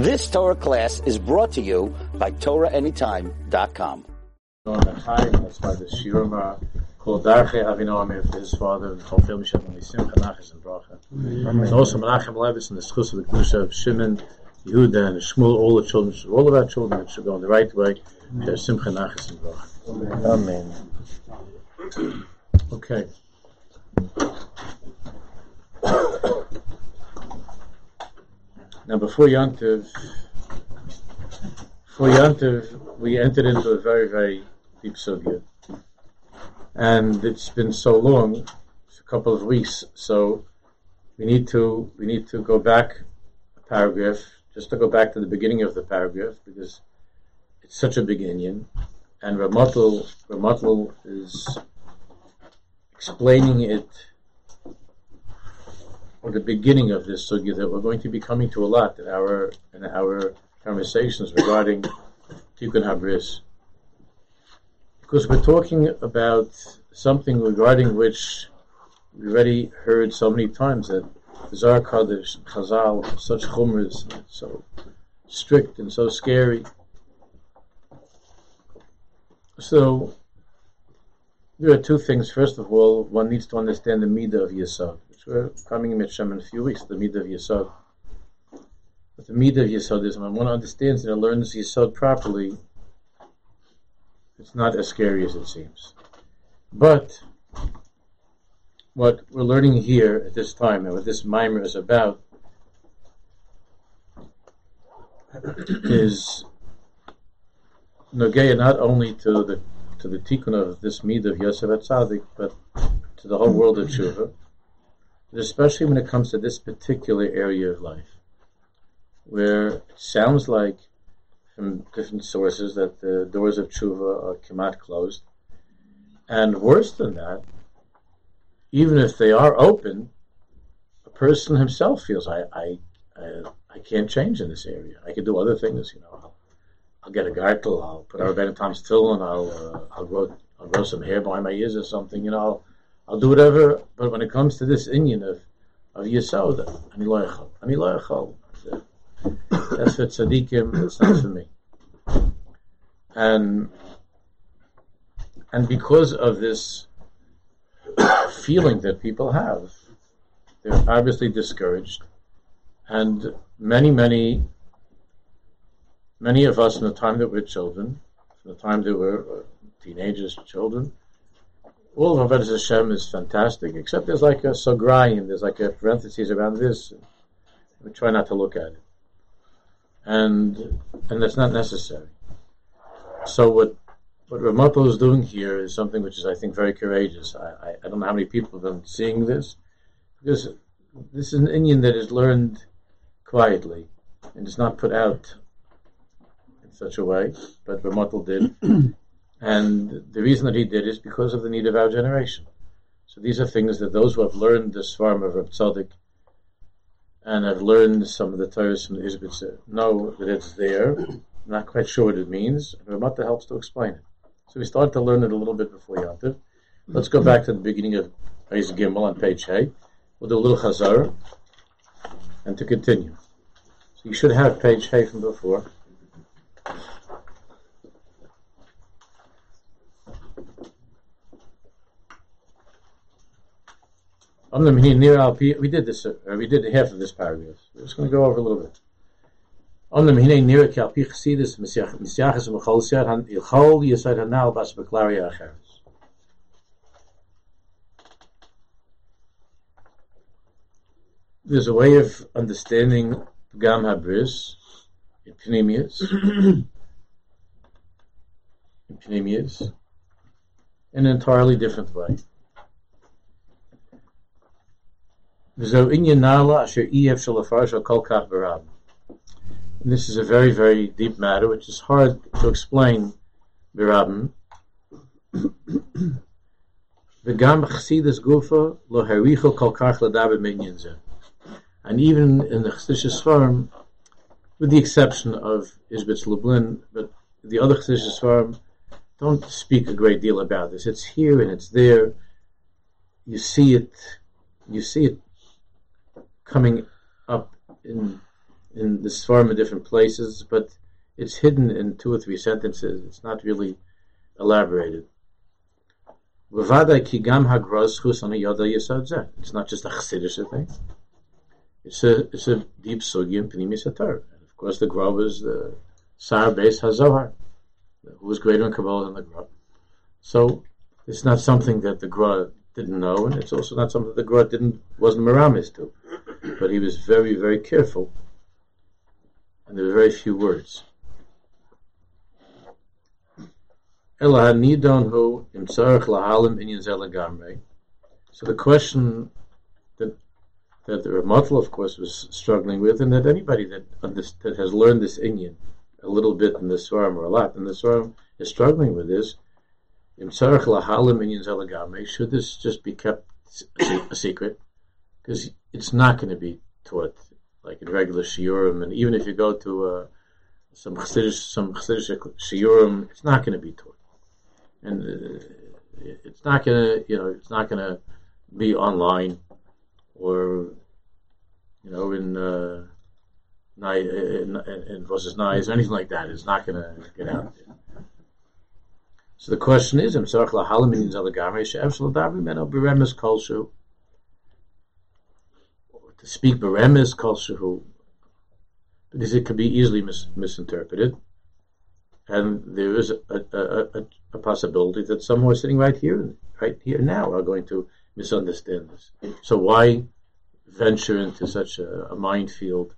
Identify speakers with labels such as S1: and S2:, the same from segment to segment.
S1: This Torah class is brought to you by TorahAnytime.com.
S2: On the high, that's why the Shirma called Darche Avinoam for his father, and Chol Film Shem, and Simcha Nachas and Bracha. And also Menachem Levis and the Schus of the Kedusha of Shimon, Yehuda, and Shmuel, all the children, all of our children should go in the right way, to Simcha Nachas and Bracha.
S1: Amen.
S2: Okay. Now, before Yantiv, before Yantiv, we entered into a very, very deep sugya, and it's been so long, it's a couple of weeks. So we need to we need to go back a paragraph, just to go back to the beginning of the paragraph because it's such a big Indian, and Ramatul Ramatul is explaining it or the beginning of this sugya that we're going to be coming to a lot in our in our conversations regarding Tikkun Habris. Because we're talking about something regarding which we've already heard so many times that Zar Kaddish, Chazal, such chumras, so strict and so scary. So there are two things. First of all, one needs to understand the midah of Yisod coming in Mitzvah in a few weeks, the Midah of Yisod. But the Midah of Yisod is when one understands and learns Yisod properly, it's not as scary as it seems. But what we're learning here at this time and what this mimer is about is Nogeya not only to the to the tikkun of this midah of Yosef Atzadik, but to the whole world of tshuva especially when it comes to this particular area of life, where it sounds like from different sources that the doors of tshuva are kamat closed, and worse than that, even if they are open, a person himself feels I I I, I can't change in this area. I can do other things, you know. I'll, get a gartel, I'll put our Ben Tom's till, and I'll uh, I'll grow I'll grow some hair behind my ears or something, you know. I'll, I'll do whatever. But when it comes to this Indian of of Yisod, ani loyachal, ani. That's for tzaddikim. That's not for me. And and because of this feeling that people have, they're obviously discouraged, and many, many, many of us, in the time that we're children, in the time that we're teenagers, children, all of Avodah Hashem is fantastic, except there's like a sagrayim, there's like a parenthesis around this. We try not to look at it, and and that's not necessary. So what what Ramapo is doing here is something which is, I think, very courageous. I, I, I, don't know how many people have been seeing this, because this is an Indian that is learned quietly and is not put out in such a way, but Ramapo did. And the reason that he did is because of the need of our generation. So these are things that those who have learned the Svarm of Rab and have learned some of the Torahs from the Izbitzer know that it's there. I'm not quite sure what it means. Ramata helps to explain it. So we started to learn it a little bit before Yantiv. Let's go back to the beginning of Beis Gimel on page Hey. We'll do a little Chazar and to continue. So you should have page Hey from before. We did this. Uh, we did half of this paragraph. We're just going to go over a little bit. Omnam hine nira ki al pi misyachas siyad han ilchol hanal bas beklaria acheres. There's a way of understanding Gam Habris in Pneumius, in in an entirely different way. This is a very, very deep matter, which is hard to explain And even in the Chassidus farm, with the exception of Isbitz Lublin, but the other Chassidus farm don't speak a great deal about this. It's here and it's there. You see it, you see it coming up in in the Svarim in different places, but it's hidden in two or three sentences. It's not really elaborated. It's not just a chassidish thing. It's a it's a deep sugi in Pnimis. And of course, the Grov is the Sar Beis Hazohar, who was greater in Kabbalah than the Grov. So it's not something that the Gra didn't know, and it's also not something the Gra didn't wasn't Miramis to. But he was very, very careful, and there were very few words. So the question that that the Ramatl, of course, was struggling with, and that anybody that that has learned this Indian a little bit in the Svarim or a lot in the Svarim is struggling with is should this just be kept a secret? Because it's not going to be taught like in regular shiurim, and even if you go to uh, some chassidish, some chassidish shiurim, it's not going to be taught, and uh, it's not going to, you know, it's not going to be online or you know in uh, in, versus nice or anything like that. It's not going to get out there. So the question is, to speak beremes kolshu, because it could be easily mis- misinterpreted, and there is a, a, a, a, possibility that some who are sitting right here, right here now, are going to misunderstand this. So why venture into such a, minefield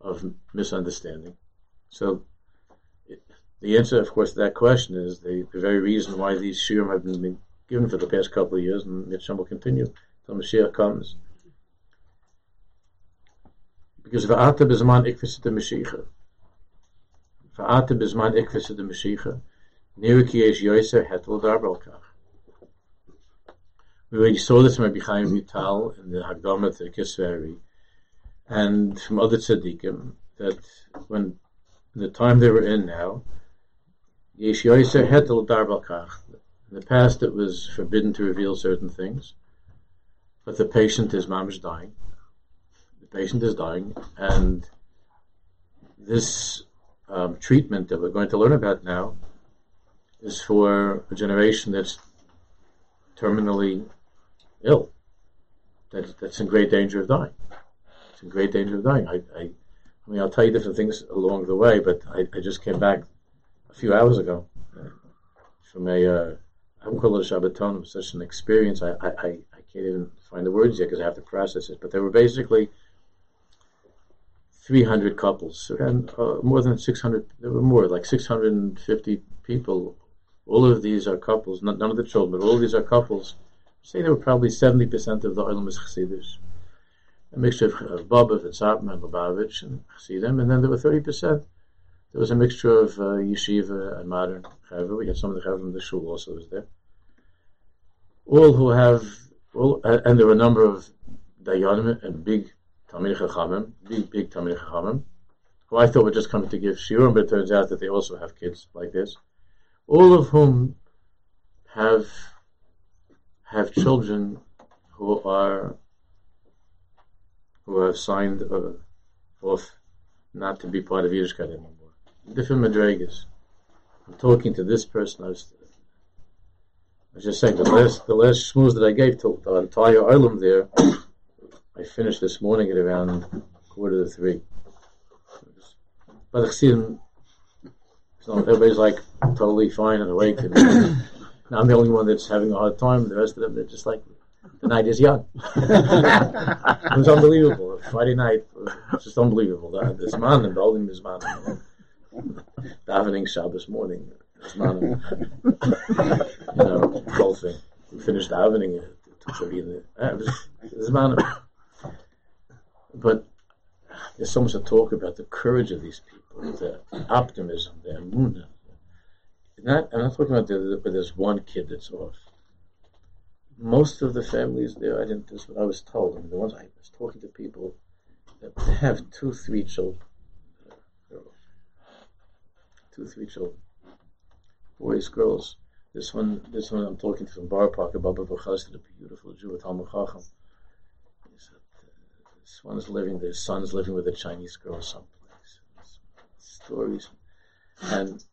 S2: of misunderstanding? So the answer, of course, to that question is the, the very reason why these shiurim have been given for the past couple of years, and Mitzvah will continue until Mashiach comes. Because va'ata bezman ikvisa de Mashiach. Va'ata bezman ikvisa de Mashiach. Niriki es yoiser hetel darbelkach. We already saw this from Rabbi Chaim Vital in the Hagdama to Kisveri, and from other tzaddikim, that when the time they were in now, in the past, it was forbidden to reveal certain things, but the patient is mamish dying. The patient is dying, and this um, treatment that we're going to learn about now is for a generation that's terminally ill, that, that's in great danger of dying. It's in great danger of dying. I, I, I mean, I'll tell you different things along the way, but I, I just came back a few hours ago from a uh, I'm called it a Shabbaton. such an experience. I, I, I can't even find the words yet because I have to process it. But there were basically 300 couples and uh, more than 600. There were more, like 650 people. All of these are couples. Not, none of the children, but all of these are couples. Say there were probably 70% of the Olam is Chassidus. A mixture of, of Bobov and Satmar and Lubavitch and Chassidim, and then there were 30% there was a mixture of uh, yeshiva and modern chaver. We had some of the chaver from the shul also was there. All who have, all, uh, and there were a number of dayanim and big tamir chachamim, big big tamir chachamim, who I thought were just coming to give shiurim, but it turns out that they also have kids like this. All of whom have have children who are who have signed uh, off not to be part of Yiddishkeit anymore different madrigas. I'm talking to this person. I was, I was just saying the last the last schmooze that I gave to the entire island there. I finished this morning at around quarter to three. But the Chassidim, so everybody's like totally fine and awake, and now I'm the only one that's having a hard time. The rest of them, they're just like the night is young. it was unbelievable. Friday night, was just unbelievable. This man and holding this man davening Shabbos morning. this man, you know, whole thing. We finished davening uh, it took in the But there's so much to talk about the courage of these people, the optimism, their moon. Not, I'm not talking about the, but there's one kid that's off. Most of the families there, I didn't. This what I was told. I mean, the ones I was talking to people that have two, three children two, three children, boys, girls. This one, this one I'm talking to from Boro Park, Baba Vachas, a beautiful Jew Talmud Chacham. This one's living, their son's living with a Chinese girl someplace. Stories, and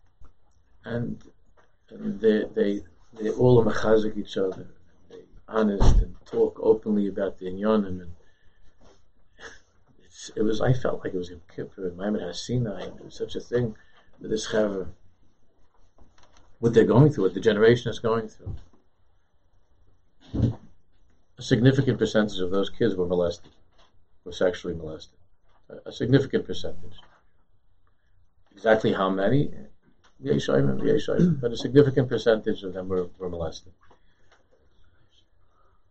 S2: and and they they they all machazik each other. They honest and talk openly about the inyanim and. It was. I felt like it was in Kippur and Maimon Hasinai. It was such a thing with this chaver. What they're going through, what the generation is going through. A significant percentage of those kids were molested were sexually molested. A, a significant percentage. Exactly how many? But a significant percentage of them were, were molested.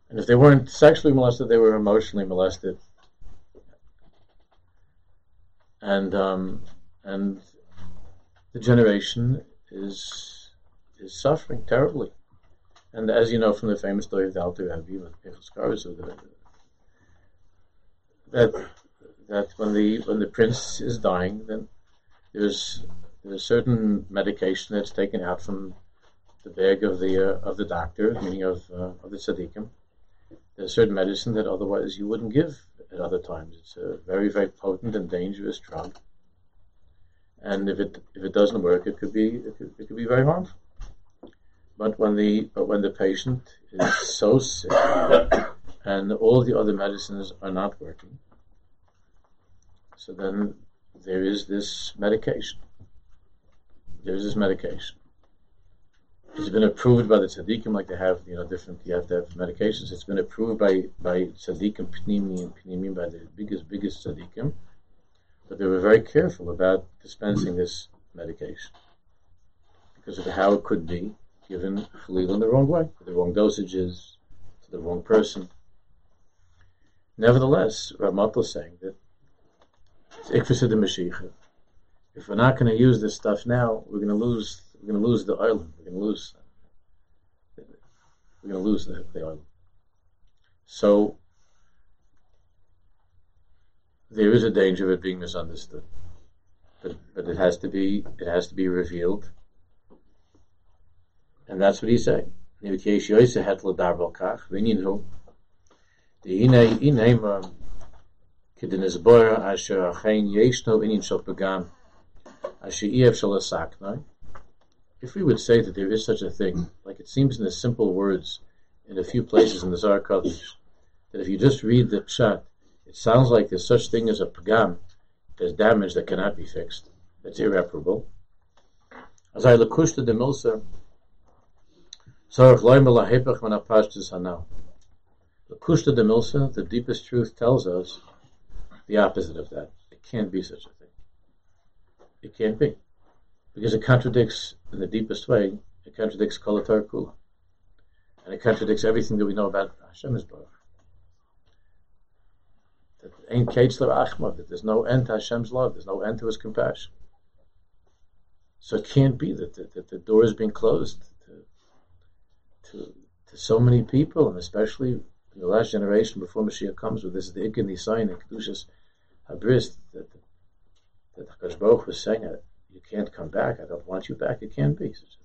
S2: And if they weren't sexually molested, they were emotionally molested. And um, and the generation is is suffering terribly. And as you know from the famous story of the Alter Rebbe, with Pinchas Koritzer, the, that that when the when the prince is dying, then there's there's a certain medication that's taken out from the bag of the uh, of the doctor, meaning of uh, of the tzaddikim. There's certain medicine that otherwise you wouldn't give at other times. It's a very very potent and dangerous drug, and if it if it doesn't work, it could be it could, it could be very harmful. But when the but when the patient is so sick and all the other medicines are not working, so then there is this medication. There is this medication. It's been approved by the tzaddikim, like they have, you know, different. You have to have medications. It's been approved by by tzaddikim pnimi and pnimi by the biggest biggest tzaddikim, but they were very careful about dispensing this medication because of how it could be given in the wrong way, the wrong dosages, to the wrong person. Nevertheless, Ramat was saying that Ik the Mashiach. If we're not going to use this stuff now, we're going to lose. We're going to lose the island. We're going to lose. We're going to lose the, the island. So there is a danger of it being misunderstood, but, but it has to be. It has to be revealed, and that's what he's saying. The um, if we would say that there is such a thing, like it seems in the simple words in a few places in the Kodesh, that if you just read the pshat, it sounds like there's such thing as a pagam, there's damage that cannot be fixed, that's irreparable. As I lakushta de milsa, Sarach de milsa, the deepest truth tells us the opposite of that. It can't be such a thing. It can't be. Because it contradicts, in the deepest way, it contradicts Kolatar Kula. And it contradicts everything that we know about Hashem's Baruch. That ain't Keitzler Achmad, that there's no end to Hashem's love, there's no end to his compassion. So it can't be that, that, that the door is being closed to, to, to so many people, and especially in the last generation before Mashiach comes with this the Ikin sign and Kedushas Habris that that Hakadosh Baruch was saying you can't come back. I don't want you back. It can't be such a thing.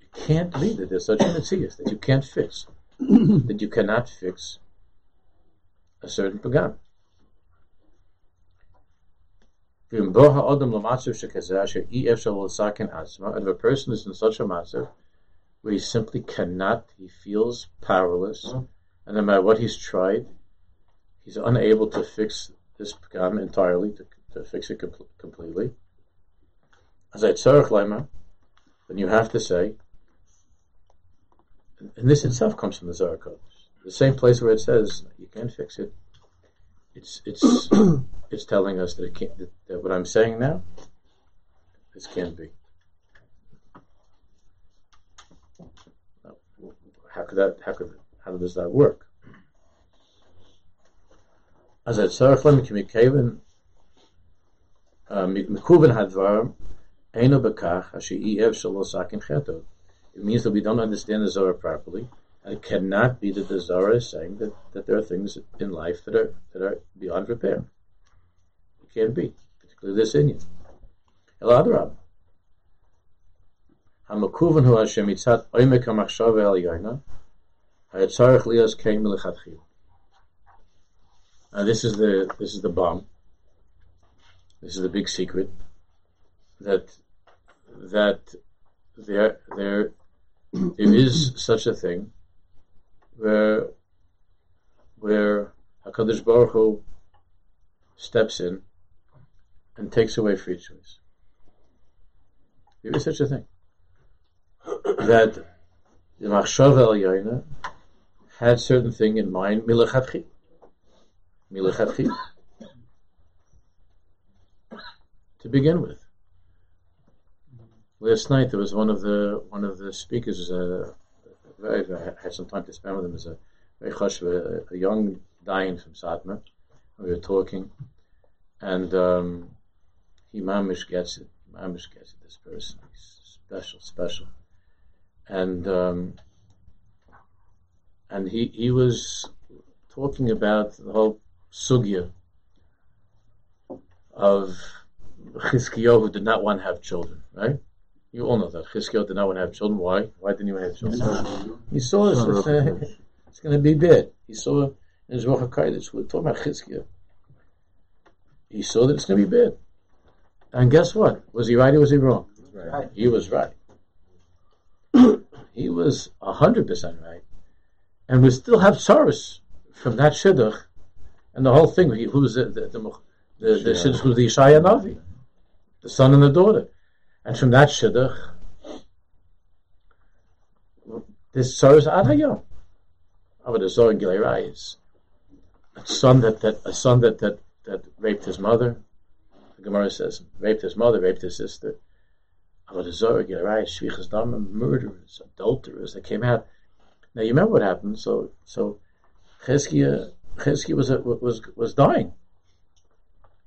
S2: It can't be that there's such a mitzias that you can't fix, that you cannot fix a certain pagam. And if a person is in such a matzav where he simply cannot, he feels powerless, mm-hmm. and no matter what he's tried, he's unable to fix this pagam entirely, to, to fix it com- completely. As I tzarech lema, then you have to say, and this itself comes from the Zohar the same place where it says you can't fix it, it's it's it's telling us that it can't that, what I'm saying now this can't be. How could that how could how does that work? As mikuven hadvar eno bekach cheto. It means that we don't understand the Zohar properly And it cannot be that the Zohar is saying that, that there are things in life that are that are beyond repair can be, particularly this Indian. Eladrab. Hamakuvan hu Hashem itzat oimek hamachshava eliyona, hayatzarech lios kein melechatchil. Now this is the this is the bomb. This is the big secret that that there there there is such a thing where where Hakadosh Baruch Hu steps in and takes away free choice. There is such a thing that the Machshava El Yaina had certain thing in mind milachatchi, milachatchi, to begin with. Last night there was one of the one of the speakers. Uh, I had some time to spend with him. As a very hush, a, a young dying from Satmar. We were talking, and um, he mamish gets it. Mamish gets it. This person, he's special, special, and um, and he he was talking about the whole sugya of Chizkiyahu who did not want to have children, right? You all know that Chizkiyahu did not want to have children. Why? Why didn't he want to have children? He saw this. It's, uh, it's going to be bad. He saw in his Ruach HaKodesh. We're talking about Chizkiyahu. He saw that it's going to be bad. And guess what? Was he right or was he wrong?
S3: Right.
S2: He was right. he was hundred percent right, and we still have sorrows from that shidduch, and the whole thing. Who was the the the, the, the shidduch was the Yeshaya Navi, the son and the daughter, and from that shidduch, this sorrows ad hayom. But the Zohar Gilerai is a son that, that a son that, that that raped his mother. Gemara says raped his mother, raped his sister. Zohar Gilerai, shvichas dam, murderers, adulterers that came out. Now you remember what happened. So so Cheskia was was was dying.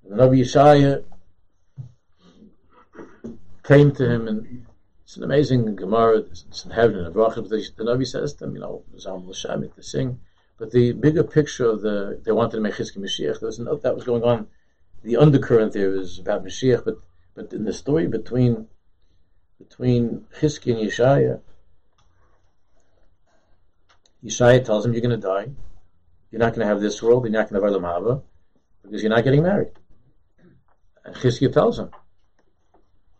S2: The Nabi Yeshaya came to him, and it's an amazing Gemara. It's in heaven and a bracha. But the, the Nabi says to him, you know, Zam L'Shamit to sing. But the bigger picture of the they wanted to make Chizki Mashiach. There was note that was going on. The undercurrent there is about Mashiach, but but in the story between between Chizki and Yeshaya, Yeshaya tells him, "You're going to die. You're not going to have this world. You're not going to have Olam Haba because you're not getting married." And Chizki tells him,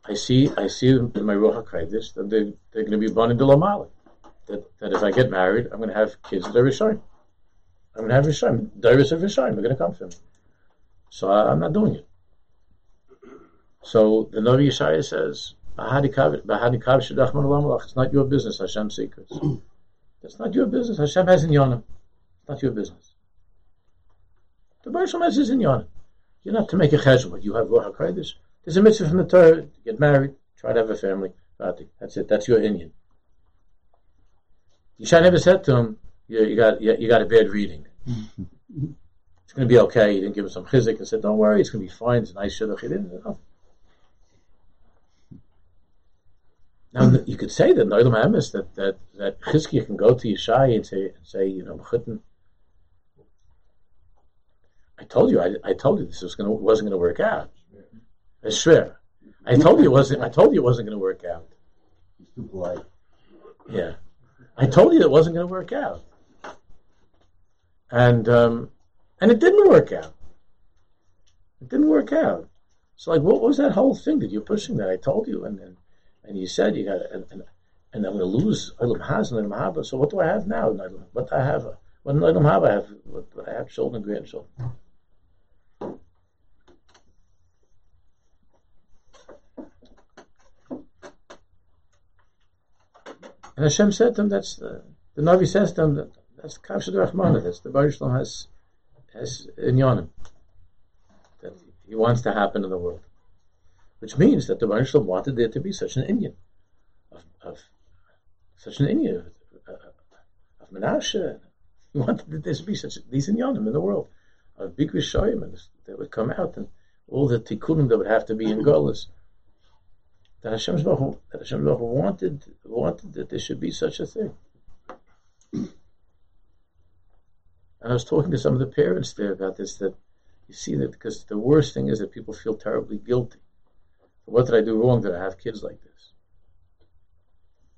S2: "I see, I see in my Ruach Hakodesh that they, they're going to be born in Lamali. That that if I get married, I'm going to have kids that are Rishon. I'm going to have Rishon. Dairis of Rishon. They're going to come from. So I, I'm not doing it." So the Navi Yeshaya says, it's not your business, Hashem's secrets. That's not your business. Hashem has in Yonah. It's not your business. The Baruch has is in Yonah. You're not to make a cheshbon, but you have Ruach HaKodesh. There's a mitzvah from the Torah to get married, try to have a family. That's it. That's your Indian. Yishai never said to him, you, you got you, you, got a bad reading. it's going to be okay. He didn't give him some chizik and said, don't worry, it's going to be fine. It's a nice shidduch. He didn't. No. Now you could say that Noidam Emes that that that Chizkiah can go to Yeshai and say and say you know Mechutin. I told you I, I told you this was gonna wasn't gonna work out. It's schwer. I told you it wasn't. I told you it wasn't gonna work out.
S3: He's too polite.
S2: Yeah, I told you it wasn't gonna work out, and um, and it didn't work out. It didn't work out. So like, what was that whole thing that you're pushing? That I told you, and then and you said you got and, and, and I'm going to lose Olam Haz and Olam Haba. So what do I have now? What do I have? Uh, what in Olam Haba I have? What, what I have children, and grandchildren. And Hashem said to him, "That's the, the Navi says to him that that's the Kavshad Rahman. That's the Baruch has has in Yonim that he wants to happen in the world." which means that the Baruch wanted there to be such an Indian of, of such an Indian of, of Menashe. He wanted that there to be such these Inyanim in the world of big Rishoyim that would come out and all the tikkunim that would have to be in Golas. That Hashem that Hashem wanted wanted that there should be such a thing. And I was talking to some of the parents there about this. That you see that because the worst thing is that people feel terribly guilty what did I do wrong that I have kids like this?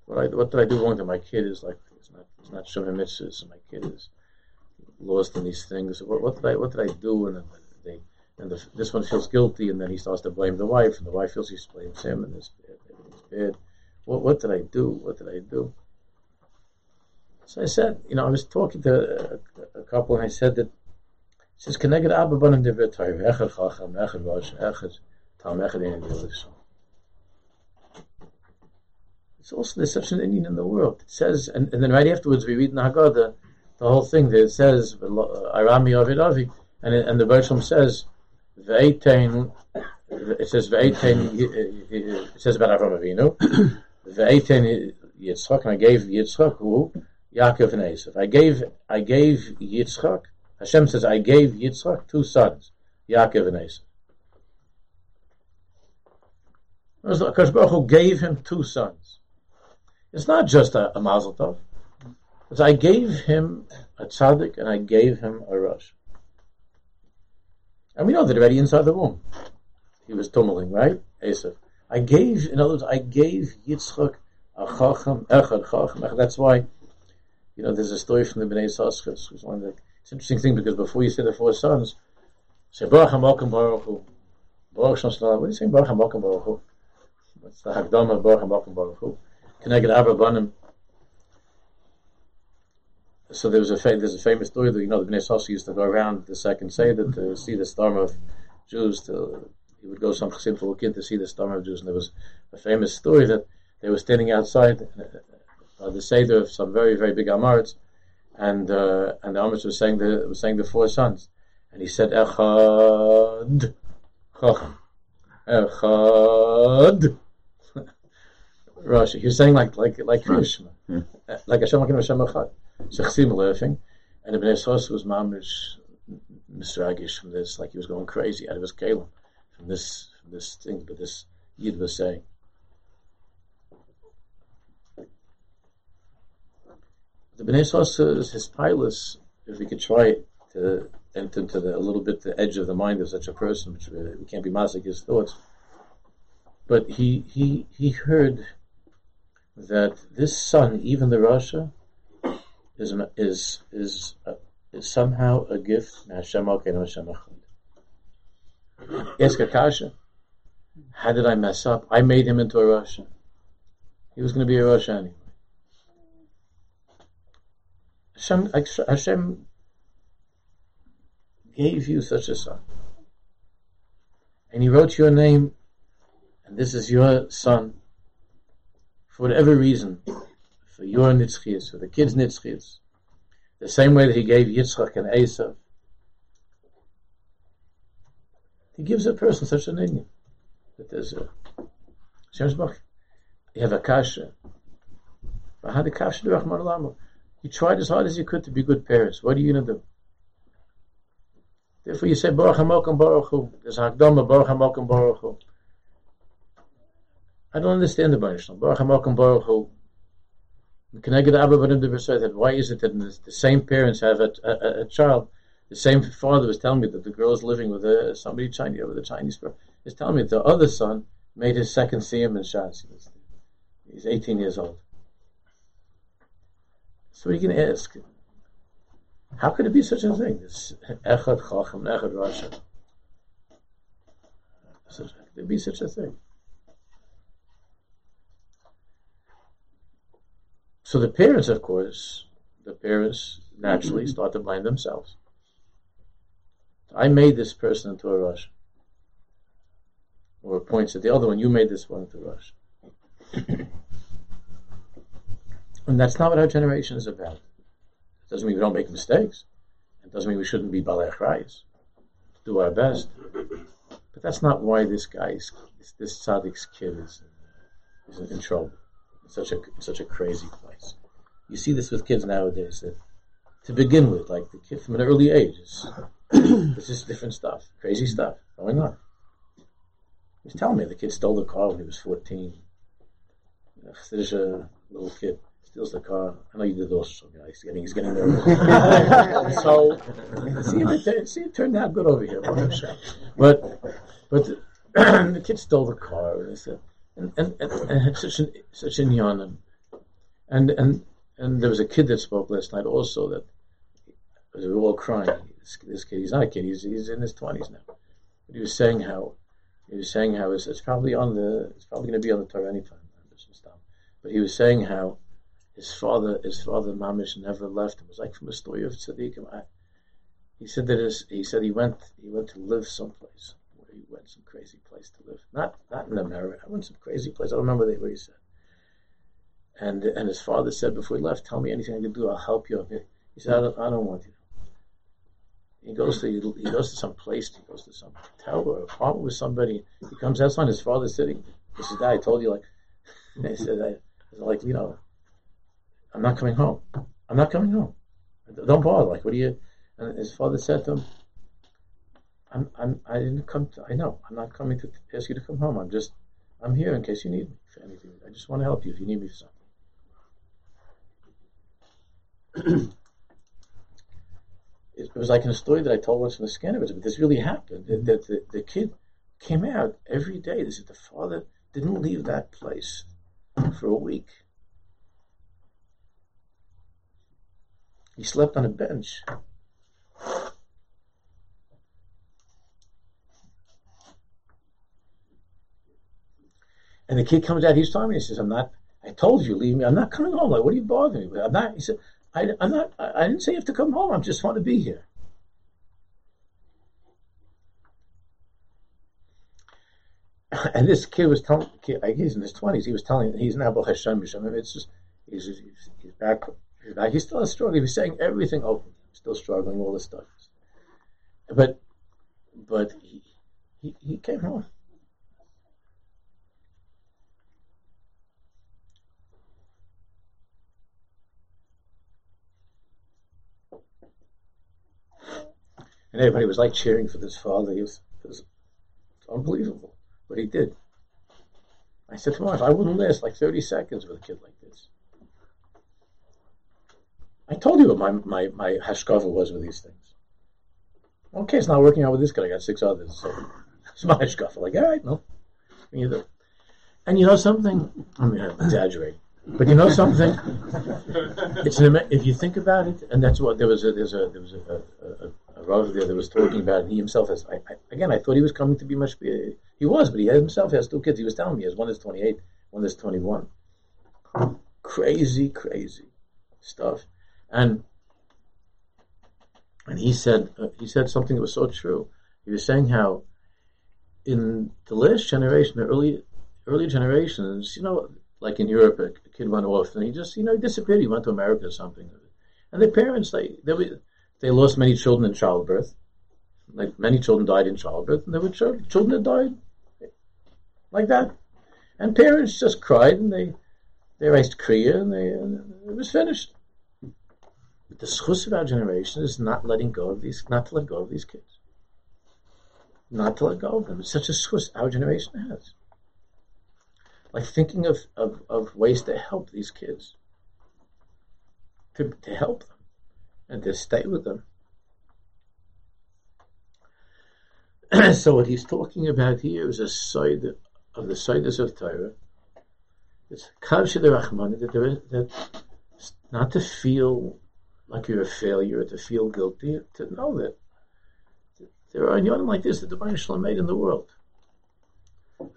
S2: what, I, what did I do wrong that my kid is like it's not it's not mitzvahs and my kid is lost in these things. What, what did I what did I do? And they and the, this one feels guilty, and then he starts to blame the wife, and the wife feels he blames him, and this everything's bad. What what did I do? What did I do? So I said, you know, I was talking to a, a couple, and I said that it says Abba Banim Echad Chacham, Echad Rosh, Echad Tam, Echad Ein It's also there's such an Indian in the world. It says, and, and then right afterwards we read in the Haggadah the whole thing that it says Arami Avid Avi, and and the Bershom says Ve'etain. It says Ve'etain. It says about Avram Avinu. Ve'etain Yitzchak, and I gave Yitzchak who Yaakov and Esav. I gave I gave Yitzchak. Hashem says I gave Yitzchak two sons, Yaakov and Esav. Akash Baruch Hu gave him two sons. It's not just a, a mazel tov. It's I gave him a tzaddik and I gave him a rush. And we know that already inside the womb. He was tumbling, right? Esav. I gave, in other words, I gave Yitzchak a chacham, echad chacham. That's why you know, there's a story from the Bnei Yissaschar, who's one of the, it's an interesting thing because before you say the four sons, say Baruch HaMokim Baruch Hu. Baruch Shem What are you saying Baruch HaMokim Baruch Hu? What's the Hagdama Baruch HaMokim Baruch Hu? Connected Abba Banim. So there was a there's a famous story that you know the Bnei Yissaschar used to go around the second Seder to see the storm of Jews. To, he would go some simple kid to see the storm of Jews, and there was a famous story that they were standing outside the Seder of some very, very big Amaritz, and uh, and the Amaritz was saying the was saying the four sons, and he said Echad, Echad, Rashi. He was saying like like like Krishna, yeah. like Hashem Hashem Hashem Echad. So Chsim laughing, and the Bnei Sos was mamish misragish from this, like he was going crazy out of his kalim from this from this thing that this Yid was saying. The Bnei Sasa his pilus, if we could try to enter into the, a little bit the edge of the mind of such a person, which we, we can't be masking his thoughts. But he, he, he heard that this son, even the Rasha, is, is, is, uh, is somehow a gift. Hashem Hashem how did I mess up? I made him into a Rasha. He was going to be a Rasha anyway. Hashem, Hashem gave you such a son. And he wrote your name, and this is your son, for whatever reason, for your nitzchias, for the kids' nitzchias, the same way that he gave Yitzchak and Esav. He gives a person such an Indian that there's a you have a kasha. How the kasha do you tried as hard as you could to be good parents. What are you going to do? Therefore, you say Baruch Hamokim Baruch Hu. There's Hakdama Baruch Hamokim Baruch Hu. I don't understand the Baruch Baruch Hamokim Baruch Hu. why is it that the same parents have a, a, a, child? The same father was telling me that the girl is living with a, somebody Chinese with a Chinese girl. He's telling me the other son made his second siyum in Shas. He's 18 years old. So we can ask, how could it be such a thing? This Echad Chacham, Echad Rasha. How could there be such a thing? So the parents, of course, the parents naturally mm-hmm. start to blame themselves. I made this person into a rush. Or points at the other one, you made this one into a rush. And that's not what our generation is about. It doesn't mean we don't make mistakes. It doesn't mean we shouldn't be balech rayas. Do our best. But that's not why this guy's, this tzaddik's kid is, is in trouble. It's such a, such a crazy place. You see this with kids nowadays that, to begin with, like the kid from an early age, it's just different stuff, crazy stuff going on. He was telling me the kid stole the car when he was 14. There's a little kid steals the car. I know you did also. You know, he's getting he's getting nervous. so see if it see it turned out good over here. But but the, the kid stole the car and said and and, and, and had such an such an And and and there was a kid that spoke last night also that we were all crying. This, this kid, he's not a kid, he's, he's in his 20s now. But he was saying how, he was saying how it's, it's probably on the, it's probably going to be on the Torah anytime. But he was saying how his father, his father Mamish never left him. It was like from a story of Tzaddikim. I, he said that his, he said he went, he went to live someplace where he went some crazy place to live. Not, not in America. I went some crazy place. I don't remember where he said. And and his father said before he left, "Tell me anything I can do. I'll help you." He said, "I don't, I don't want you." He goes to he goes to some place. He goes to some hotel or apartment with somebody. He comes outside. His father's sitting. He says, "Dad, I told you like." He said, I, like you know, I'm not coming home. I'm not coming home. Don't bother. Like, what do you? And his father said to him, I'm, I'm, I didn't come to, I know, I'm not coming to ask you to come home. I'm just, I'm here in case you need me for anything. I just want to help you if you need me for something. it was like in a story that I told once in the Scandinavians, but this really happened. That the, the, the, kid came out every day. They said the father didn't leave that place for a week. He slept on a bench. And the kid comes out, he's telling me, he says, I'm not, I told you, leave me. I'm not coming home. Like, what are you bothering me with? I'm not, he said, I, am not, I, I didn't say you have to come home. I just want to be here. and this kid was telling, kid, he's in his 20s, he was telling, he's now Baruch Hashem, it's just, he's, he's, he's back, he's back, he's still struggling, he was saying everything open, still struggling, all this stuff. But, but he, he, he came home. And everybody was like cheering for this father. He was, it was unbelievable what he did. I said to wife, I wouldn't last like 30 seconds with a kid like this. I told you what my, my, my hashkafa was with these things. Okay, it's not working out with this guy. I got six others. So it's my hashkafa. Like, all right, no. Either. And you know something? I mean, I'm exaggerating. But you know something? it's an, if you think about it, and that's what there was a there's a there was a, a, a, a there that was talking about. It. He himself has. I, I, again, I thought he was coming to be much. He was, but he himself has two kids. He was telling me, his one is 28, one is 21. Crazy, crazy stuff, and and he said uh, he said something that was so true. He was saying how in the last generation, the early early generations, you know, like in Europe, a, kid went off and he just, you know, he disappeared. He went to America or something. And their parents, they, they, they lost many children in childbirth. Like many children died in childbirth, and there were children, children that died like that. And parents just cried and they, they raised Kriya and, they, and it was finished. The schus of our generation is not letting go of these, not to let go of these kids. Not to let go of them. It's such a schus our generation has like thinking of, of, of ways to help these kids, to, to help them, and to stay with them. so what he's talking about here is a side of the sides of Torah. It's kavshe the Rahman that there is that not to feel like you're a failure, to feel guilty, to know that there are young like this that the Baruch Shalom made in the world.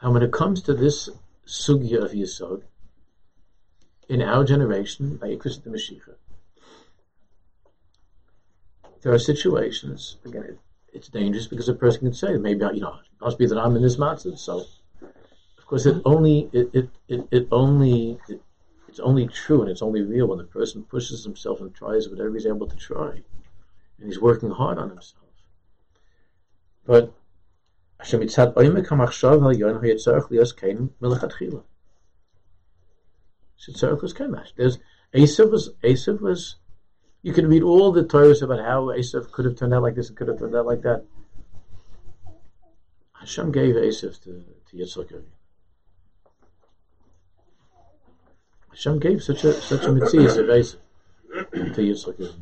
S2: And when it comes to this sugya of Yisod in our generation by Ikris the Mashiach. There are situations, again, it, it's dangerous because a person can say, maybe, you know, it must be that I'm in this matzah. So, of course, it only, it, it, it, it only, it, it's only true and it's only real when the person pushes himself and tries whatever he's able to try. And he's working hard on himself. But there's Asif was Asif was you can read all the Torahs about how Asif could have turned out like this and could have turned out like that. Hashem gave Asif to, to Yitzchak. Hashem gave such a such a mitzvah of Esav to Yitzchak.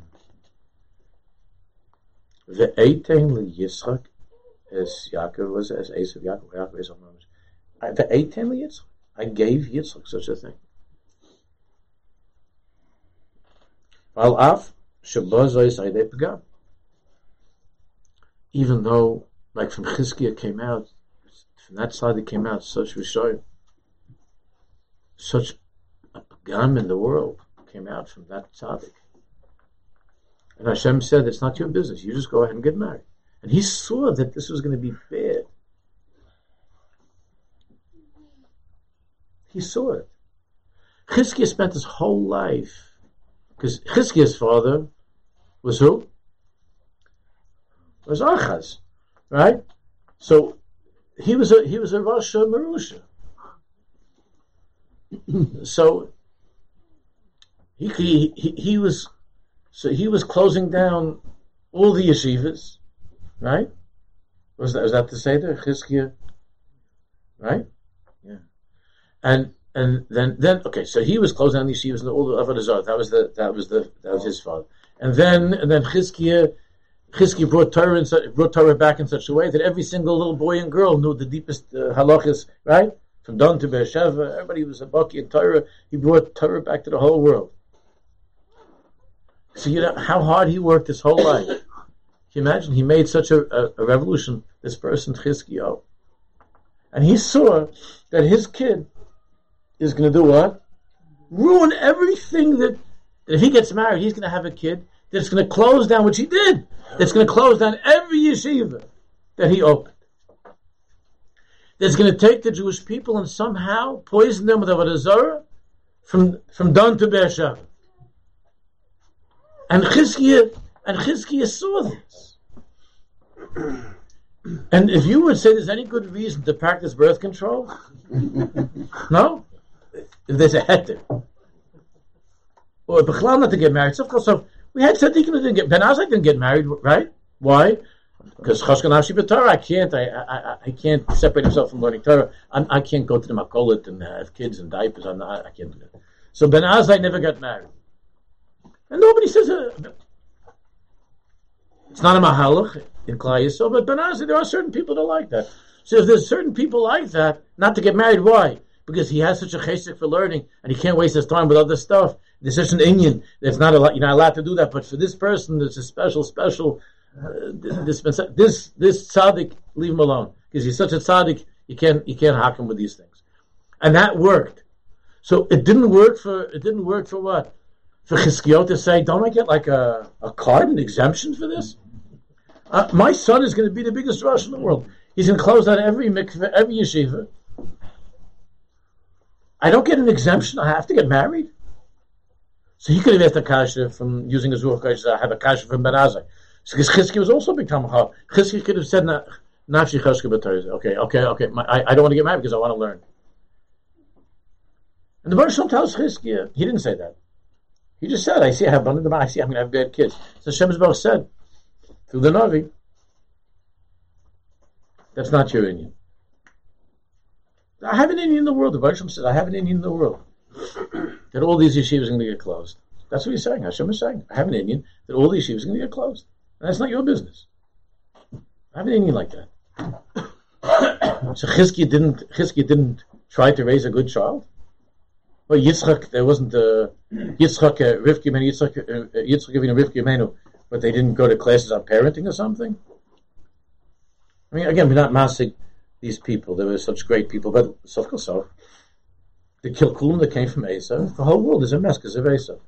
S2: Ve'etein li Yitzchak as Yaakov was, as Esav, Yaakov, Yaakov, Esav, I, the eight ten Yitzchak. I gave Yitzchak such a thing. Al af even though, like from Chizkiah came out, from that side it came out such Rishoyim, such pagam in the world came out from that tzaddik. And Hashem said, it's not your business. You just go ahead and get married. And he saw that this was going to be bad. He saw it. Chizkiah spent his whole life, because Chizkiah's father was who? Was Achaz, right? So he was a he was a Rosh Marusha. so he, he he was so he was closing down all the yeshivas, right? Was that was that say there, Chizkiah? Right? Yeah. And and then then okay, so he was closing down the yeshivas and all the Avodah That was the that was the that was his father. And then and then Chizkiah Chizkiah brought Torah in, brought Torah back in such a way that every single little boy and girl knew the deepest uh, halachas, right? From Don to Beersheba, everybody was a Baki in Torah. He brought Torah back to the whole world. So you know how hard he worked his whole life. Can you imagine? He made such a, a, a revolution, this person, Chizkiah. And he saw that his kid is going to do what? Ruin everything that, that if he gets married, he's going to have a kid that's going to close down, which he did. That's going to close down every yeshiva that he opened. That's going to take the Jewish people and somehow poison them with Avodah Zarah from, from Don to Beersheba. And Chizkiah, and Chizkiah saw this. And if you would say there's any good reason to practice birth control, no? If there's a heter. Or Bechlal not to get married. So, of course, so we had tzaddikim that didn't get, Ben Azai didn't get married, right? Why? Because Chashkan Ashi Torah, I can't, I, I, I can't separate myself from learning Torah. I'm, I can not go to the Makolit and have kids and diapers. I'm not, I can't do that. So Ben Azai never got married. And nobody says uh, it's not a mahalach in Yisrael, but Ben Azai, there are certain people that like that. So if there's certain people like that, not to get married, why? Because he has such a chesed for learning, and he can't waste his time with other stuff. There's such an inyan. There's not a lot. You're not allowed to do that. But for this person, there's a special, special. Uh, this this this tzaddik, leave him alone because he's such a tzaddik. You can't you can't hack him with these things, and that worked. So it didn't work for it didn't work for what for Chizkiot to say, don't I get like a, a card, an exemption for this? Uh, my son is going to be the biggest Rosh in the world. He's going to close down every mikveh, every yeshiva. I don't get an exemption. I have to get married. So he could have asked a kasha from using a zuch I have a kasha from Ben. So because Chizki was also a big Tamachah. Chizki could have said, Nafshi Okay, okay, okay. My, I, I don't want to get married because I want to learn. And the Baruch tells Chizki, he didn't say that. He just said, I see I have abundant. I see I'm going to have bad kids. So Hashem Baruch said through the Navi, that's not your inyan. I have an inyan in the world. The Baruch said, I have an inyan in the world. that all these yeshivas are going to get closed. That's what he's saying. Hashem is saying, I have an inyan that all these yeshivas are going to get closed. And that's not your business. I have an inyan like that. so Chizkiah didn't, Chizkiah didn't try to raise a good child. Well, Yitzchak, there wasn't a Yitzchak, uh, Rivki, Yitzchak, uh, Yitzchak giving a Rivki Menu, but they didn't go to classes on parenting or something. I mean, again, we're not massing these people. They were such great people, but so so. The Kilkulim that came from Esav, the whole world is a mess because of Esav.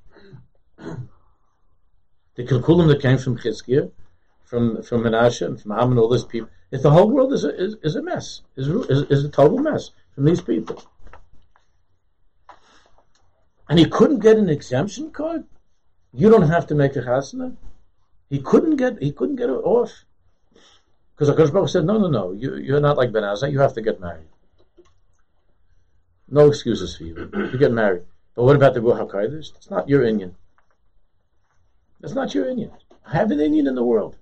S2: The Kilkulim that came from Chizkiah, from from Menashe, and from Ham and all these people, if the whole world is a, is, is a mess, is, is, is a total mess from these people and he couldn't get an exemption card. You don't have to make a chasna. He couldn't get he couldn't get it off because Hakadosh Baruch said, "No, no, no. You you're not like Ben Azai. You have to get married. No excuses for you. You get married. But what about the Ruach Hakodesh? It's not your inyan. It's not your inyan. I have an inyan in the world.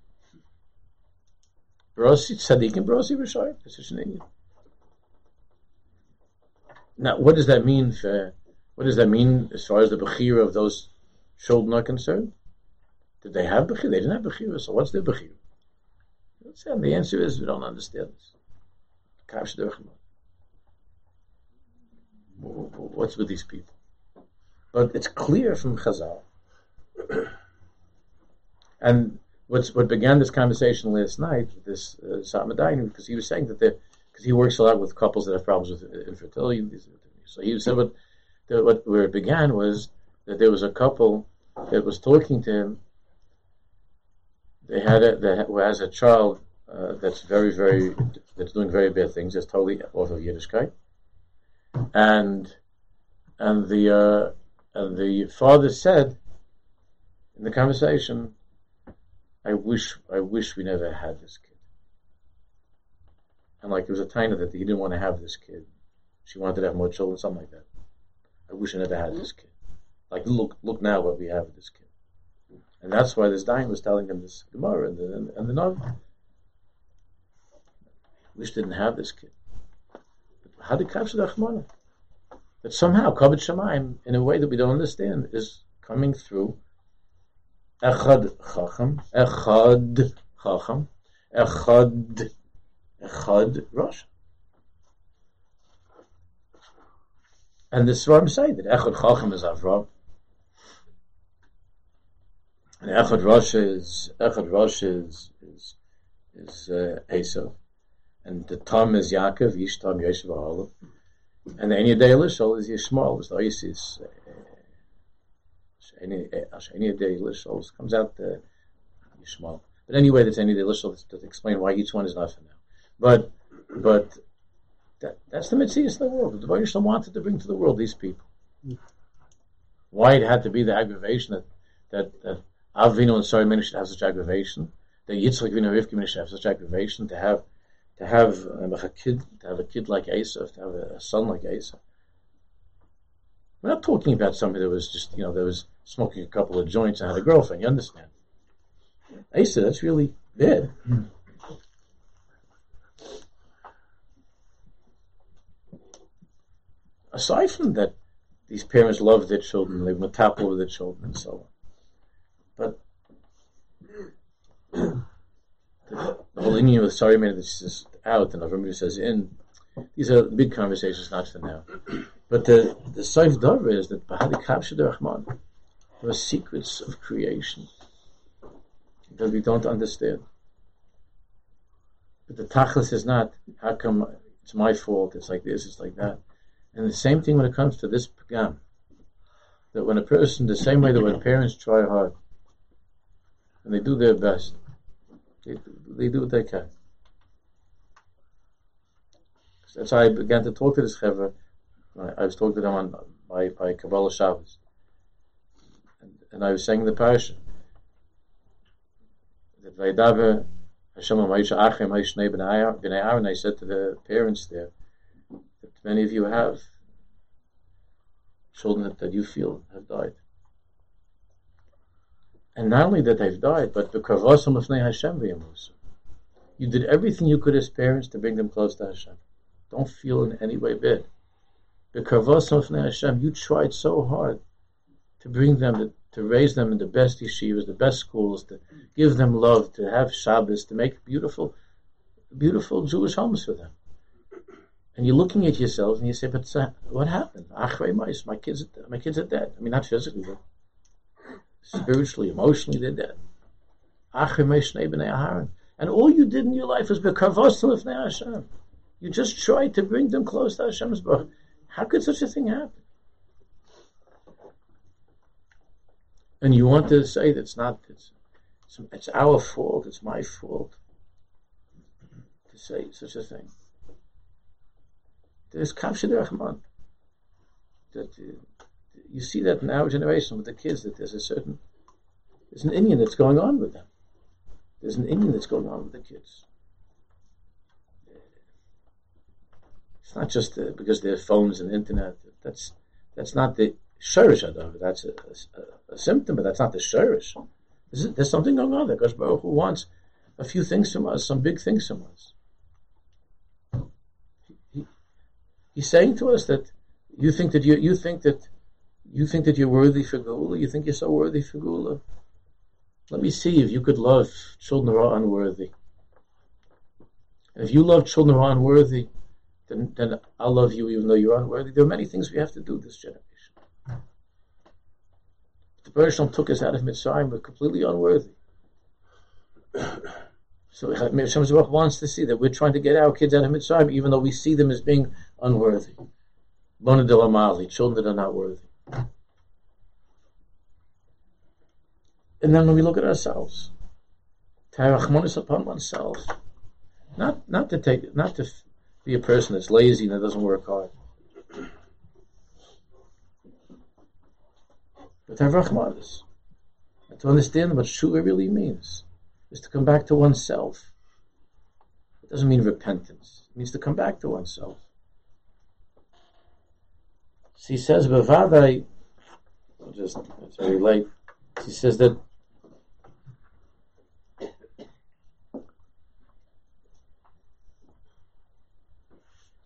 S2: Brosi Tzaddik and Brosi Rishayim. It's such an inyan. Now, what does that mean for what does that mean as far as the Bechira of those children are concerned? Did they have Bechira? They didn't have Bechira, so what's their Bechira? The answer is we don't understand this. What's with these people? But it's clear from Chazal and what's what began this conversation last night this uh, Samadine, because he was saying that because he works a lot with couples that have problems with infertility. So he said what, the, what where it began was that there was a couple that was talking to him. They had a, that has a child uh, that's very very that's doing very bad things. That's totally off of Yiddishkeit, and and the uh, and the father said in the conversation I wish, I wish we never had this kid. And like, it was a tiny that he didn't want to have this kid. She wanted to have more children, something like that. I wish I never had this mm-hmm. kid. Like, look, look now what we have with this kid. And that's why this dying was telling him this Gemara and the, and, and the. Wish didn't have this kid. But how did the Achmana? That somehow, Kavod Shemaim, in a way that we don't understand, is coming through Echad Chacham, Echad Chacham, Echad, Echad Rosh. And the Svarim say that Echad Chacham is Avram, and Echad Rosh is Echad Rosh is is is uh, Esav, and the Tom is Yaakov, Yish Tom Yosef and the Enya Deilishol is Yishmael, is the Isis. Uh, any any day lishos comes out the. But anyway, there's any day lishos to explain why each one is not for now. But but that, that's the mitzvah of the world. The Devotion wanted to bring to the world these people. Why it had to be the aggravation that that, that Avinu and Sarah should have such aggravation, that Yitzchak Avinu and Rivka should have such aggravation to have to have um, a kid to have a kid like Esav, to have a, son like Esav. We're not talking about somebody that was just, you know, that was smoking a couple of joints and had a girlfriend. You understand? I that's really bad. Aside from that, these parents love their children, they metapel with their children, and so on. But the, the whole inyan with sorry man that's just out and everybody says in, these are big conversations, not for now. But the the Saif Dover is that Bahadi Kapsha Rahman, there are secrets of creation that we don't understand. But the Tachlis is not, how come it's my fault, it's like this, it's like that. And the same thing when it comes to this Pagam. That when a person, the same way that when parents try hard, and they do their best, they, they do what they can. That's how I began to talk to this Chevra I, was talking to them on by by Kabbalah Shabbos, and, and I was saying the parasha that Vaydaber Hashem Ma'isha Achim B'nei Aaron. I said to the parents there that many of you have children that, that you feel have died. And not only that they've died, but You did everything you could as parents to bring them close to Hashem. Don't feel in any way bad Hashem, you tried so hard to bring them, to, to, raise them in the best yeshivas, the best schools, to give them love, to have Shabbos, to make beautiful, beautiful Jewish homes for them. And you're looking at yourselves and you say, but uh, what happened? My kids, my kids are dead. I mean, not physically, but spiritually, emotionally, they're dead. And all you did in your life was Hashem. You just tried to bring them close to Hashem's birth. How could such a thing happen? And you want to say that's not it's, it's our fault, it's my fault to say such a thing. There's Kavshid Rahman. That uh, you see that in our generation with the kids that there's a certain there's an inyan that's going on with them. There's an inyan that's going on with the kids. It's not just the, because there are phones and internet. That's that's not the shirish. That's a, a, a, symptom, but that's not the shirish. There's, there's something going on there. Because Baruch Hu wants a few things from us, some big things from us. He, he's saying to us that you think that you you think that you think that you're worthy for Geulah. You think you're so worthy for Geulah. Let me see if you could love children who are unworthy. And if you love children who are unworthy, then, then I'll love you even though you're unworthy. There are many things we have to do this generation. The Bereshit took us out of Mitzrayim, we're completely unworthy. So Hashem wants to see that we're trying to get our kids out of Mitzrayim, even though we see them as being unworthy. Bona children that are not worthy. And then when we look at ourselves, have upon oneself, not not to take, not to be a person that's lazy and that doesn't work hard, but Rahmanis, and to understand what Shua really means, is to come back to oneself. It doesn't mean repentance; it means to come back to oneself. He says, Bavadai, just, it's very late. She says that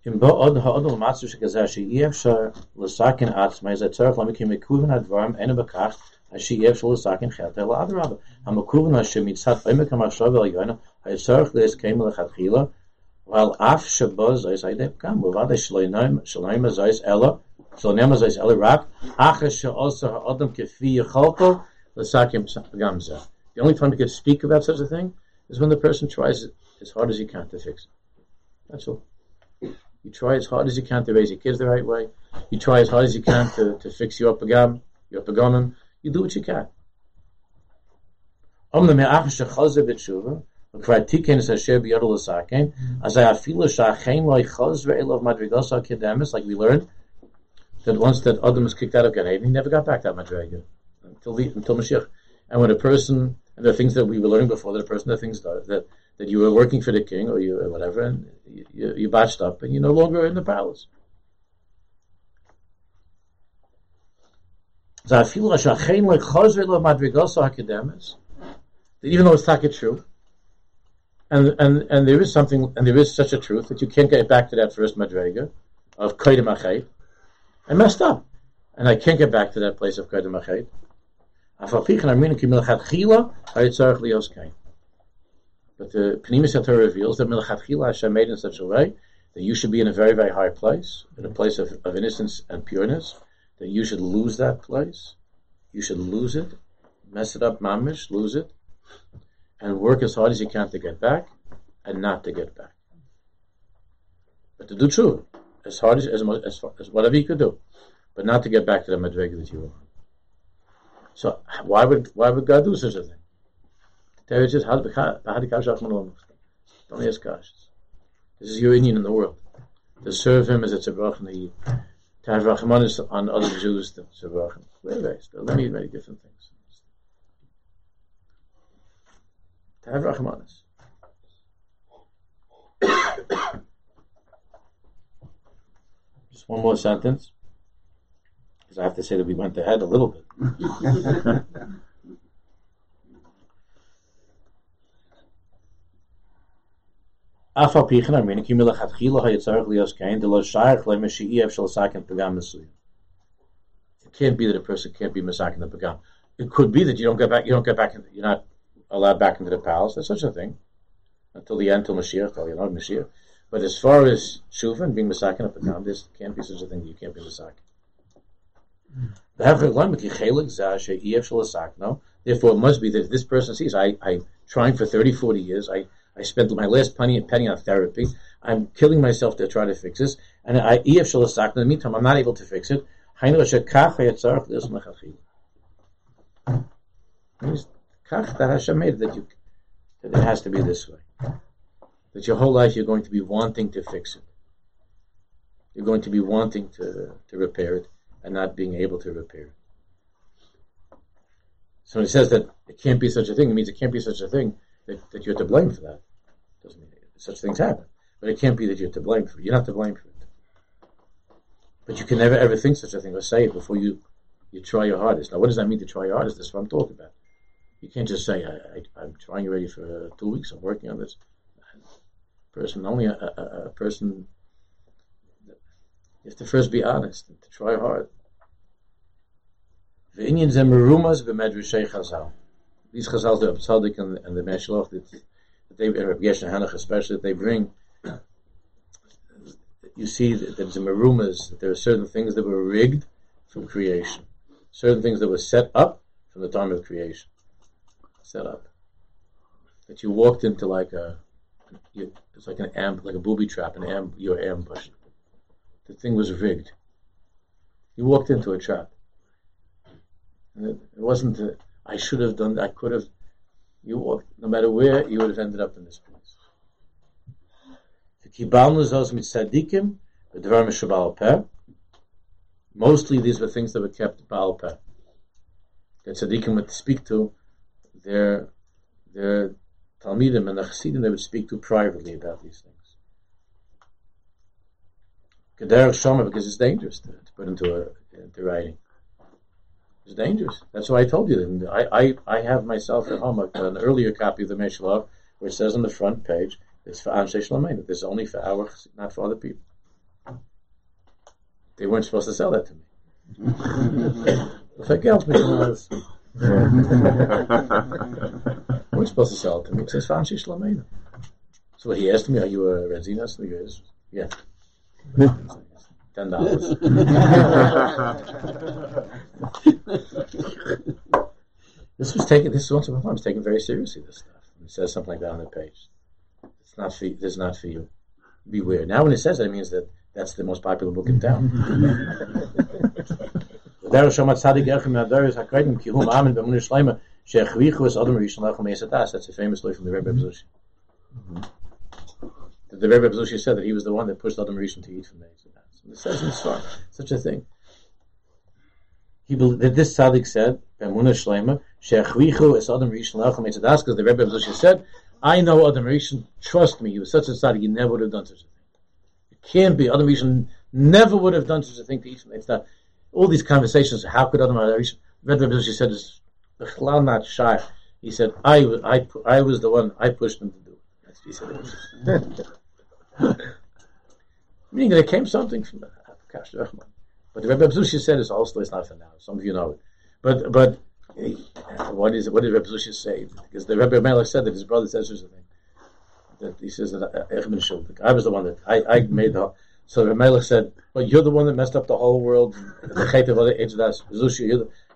S2: im bod ha odl matsu shekaza she yefshar l'sakin atzma is a terf lami kim mikuven advarm ene bekach as she yefshar lesaken chetel adrab ha mikuven as she mitzat bim kam ashav el yona ha yefshar les kem lechatchila weil af shebos is aidem kam bavad shloinaim shloinaim is ela so nemaz is she also kefi gamza. The only time you can speak about such a thing is when the person tries as hard as he can to fix it. That's all. You try as hard as you can to raise your kids the right way. You try as hard as you can to, to fix your pagam, your pagamim. You do what you can. Om the me'ach shechazer b'tshuva, es asher as I lo'i elov like we learned, that once that Adam was kicked out of Gan Eden, he never got back that madriga until the, until Mashiach. And when a person, and the things that we were learning before, that a person, the things that, that you were working for the king or you or whatever, and you, you botched up, and you're no longer in the palace. That even though it's taka true, and and and there is something, and there is such a truth that you can't get back to that first madrega of kaidim achay. I messed up, and I can't get back to that place of kaidim achay. But the Pnimis Torah reveals that Milchatchila Hashem made in such a way that you should be in a very, very high place, in a place of, of innocence and pureness, that you should lose that place. You should lose it, mess it up, mamish, lose it, and work as hard as you can to get back, and not to get back. But to do true, as hard as, as, as, as whatever you could do, but not to get back to the madrega that you were. So why would why would God do such a thing? Torah says, Don't ask questions. This is your union in the world. To serve him as a tzavach to have rachmanis on other Jews, the tzavach. There are many, many different things. To have rachmanis. Just one more sentence, because I have to say that we went ahead a little bit. אף על פי כן אמרנו כי מלכתחילה היה צריך להיות כן, דלא שייך למה שאי אפשר לסכן פגם מסוים. It can't be that a person can't be misakin the pagam. It could be that you don't get back. You don't get back. In, you're not allowed back into the palace. There's such a thing until the end, till Mashiach, till you know Mashiach. But as far as shuva and being misakin a pagam, there can't be such a thing that you can't be misakin. Therefore it must be that this person sees I I'm trying for 30, 40 years. I I spent my last penny, and penny on therapy. I'm killing myself to try to fix this. And I, in the meantime, I'm not able to fix it. Kach that Hashem made that you that it has to be this way. That your whole life you're going to be wanting to fix it. You're going to be wanting to, to repair it and not being able to repair it. So says that it can't be such a thing, it means it can't be such a thing that, that you're to blame for that. Doesn't mean such things happen. But it can't be that you're to blame for it. You're not to blame for it. But you can never ever think such a thing or say it before you, you try your hardest. Now, what does that mean to try your hardest? That's what I'm talking about. You can't just say, I, am trying already for two weeks, I'm working on this. Person, only a, a, a person, you have to first be honest and to try hard. These Chazal, the Tzaddik and, and the Mei HaShiloach, that, that they, Rabbi Gershon Henoch especially, that they bring, you see that there's a marumas, that there are certain things that were rigged from creation, certain things that were set up from the time of creation set up. That you walked into like a, it's like an amp, like a booby trap, an amp, you were ambushed. The thing was rigged. You walked into a trap. And it, it wasn't, a, I should have done, I could have. You walked, no matter where, you would have ended up in this place. Mostly these were things that were kept Baal Peh. That tzaddikim would speak to their their talmidim and the chassidim they would speak to privately about these things. Kederach Shoma because it's dangerous to, to put into a, into writing. It's dangerous. That's why I told you. I, I, I have myself at home an earlier copy of the Mei HaShiloach where it says on the front page, it's for Anshe Shlomein. This is only for our, not for other people. They weren't supposed to sell that to me. Verkehrt mich alles. weren't supposed to sell it to me. It says for Anshe So he asked me, are you a Rezinas? And he goes, yeah. Ten dollars. this was taken. This once upon a time was taken very seriously. This stuff. It says something like that on the page. It's not for. This is not for you. Beware. Now, when it says that, it means that that's the most popular book in town. That's a famous story from the Rebbe Reb Zushi. Mm-hmm. The Rebbe Reb Zushi said that he was the one that pushed Adam Rishon to eat from the Eitzah It says in Svar such a thing. He believed that this tzaddik said, "B'emuna shleima she'achvichu es Adam Rishon lachem Eitzah because the Rebbe Reb Zushi said, "I know Adam Rishon. Trust me, he was such a tzaddik. He never would have done such a thing. It can't be. Adam Rishon never would have done such a thing to eat from the Eitzah All these conversations. How could Adam Rishon? Rebbe Reb Zushi said, "Is not shy." He said, "I was, I, I was the one. I pushed him to do." It. That's what he said. Meaning there came something from the. But the Rebbe Reb Zushi said it's also it's not for now. Some of you know it. But but what is what did Rebbe Reb Zushi say? Because the Rebbe Melech said that his brother says such a thing. That he says that uh, I was the one that I, I made the so the Melech said, "Well, you're the one that messed up the whole world.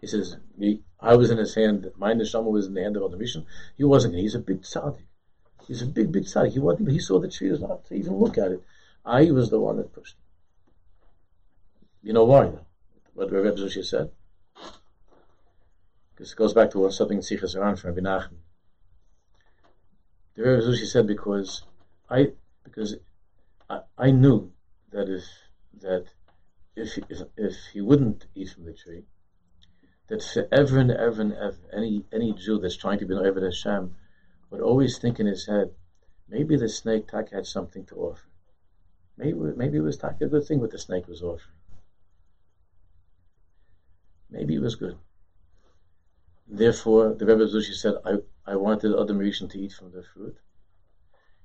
S2: He says, me, I was in his hand, my neshama was in the hand of Adam Rishon. He wasn't. He's a big tzaddik. He's a big, big tzaddik. He wasn't. He saw the tree was not to even look at it. I was the one that pushed. You know why? What Rebbe Zushi said? Because it goes back to something in Sichos HaRan from Rabbi Nachman. The Rebbe Zushi said because I because I, I knew that if that if, if if he wouldn't eat from the tree, that forever and ever and ever any any Jew that's trying to be an Eved Hashem would always think in his head, maybe the snake tak had something to offer. Maybe, maybe it was a good thing what the snake was offering. Maybe it was good. Therefore, the Rebbe Zushi said, I, I wanted Adam Rishon to eat from the fruit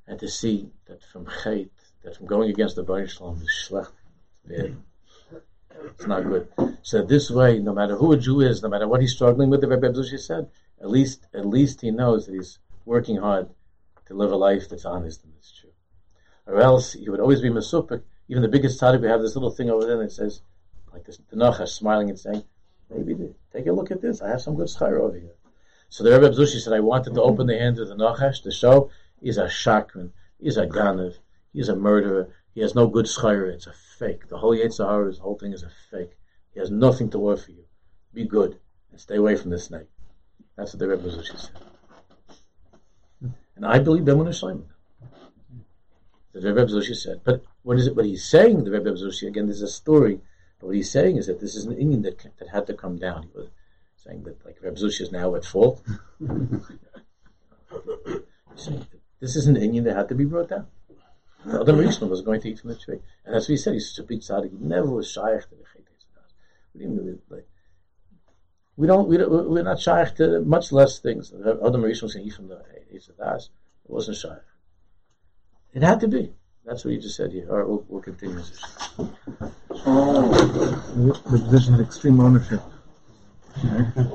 S2: and to see that from Chait, that from going against the Baruch is schlecht. It's not good. So this way, no matter who a Jew is, no matter what he's struggling with, the Rebbe Zushi said, at least, at least he knows that he's working hard to live a life that's honest and that's true or else he would always be masupik. Even the biggest tzaddik, we have this little thing over there that says, like this, the Nachash smiling and saying, maybe take a look at this. I have some good schar over here. So the Rebbe Zushi said, I wanted to open the hand of the Nachash to show he's a shakran, he's a ganav, he's a murderer, he has no good schar. It's a fake. The whole Yetzirah, the whole thing is a fake. He has nothing to offer you. Be good and stay away from the snake. That's what the Rebbe Zushi said. And I believe Bemun Shleiman the Rebbe Zushi said. But what is it? What he's saying, the Rebbe Zushi again, there's a story. But what he's saying is that this is an inyan that that had to come down. He was saying that like Rebbe Zushi is now at fault. this is an inyan that had to be brought down. The Adam Rishon was going to eat from the tree, and that's what he said. He's such a big tzaddik. He never was shaykh to the We didn't really like. We don't. We don't. We're not shaykh to much less things. The Adam Rishon was going to eat from the Eitz Hadaas. It wasn't shaykh. It had to be. That's what you just said here. All right, we'll, we'll continue.
S3: The position of extreme ownership.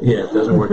S2: Yeah, it doesn't work.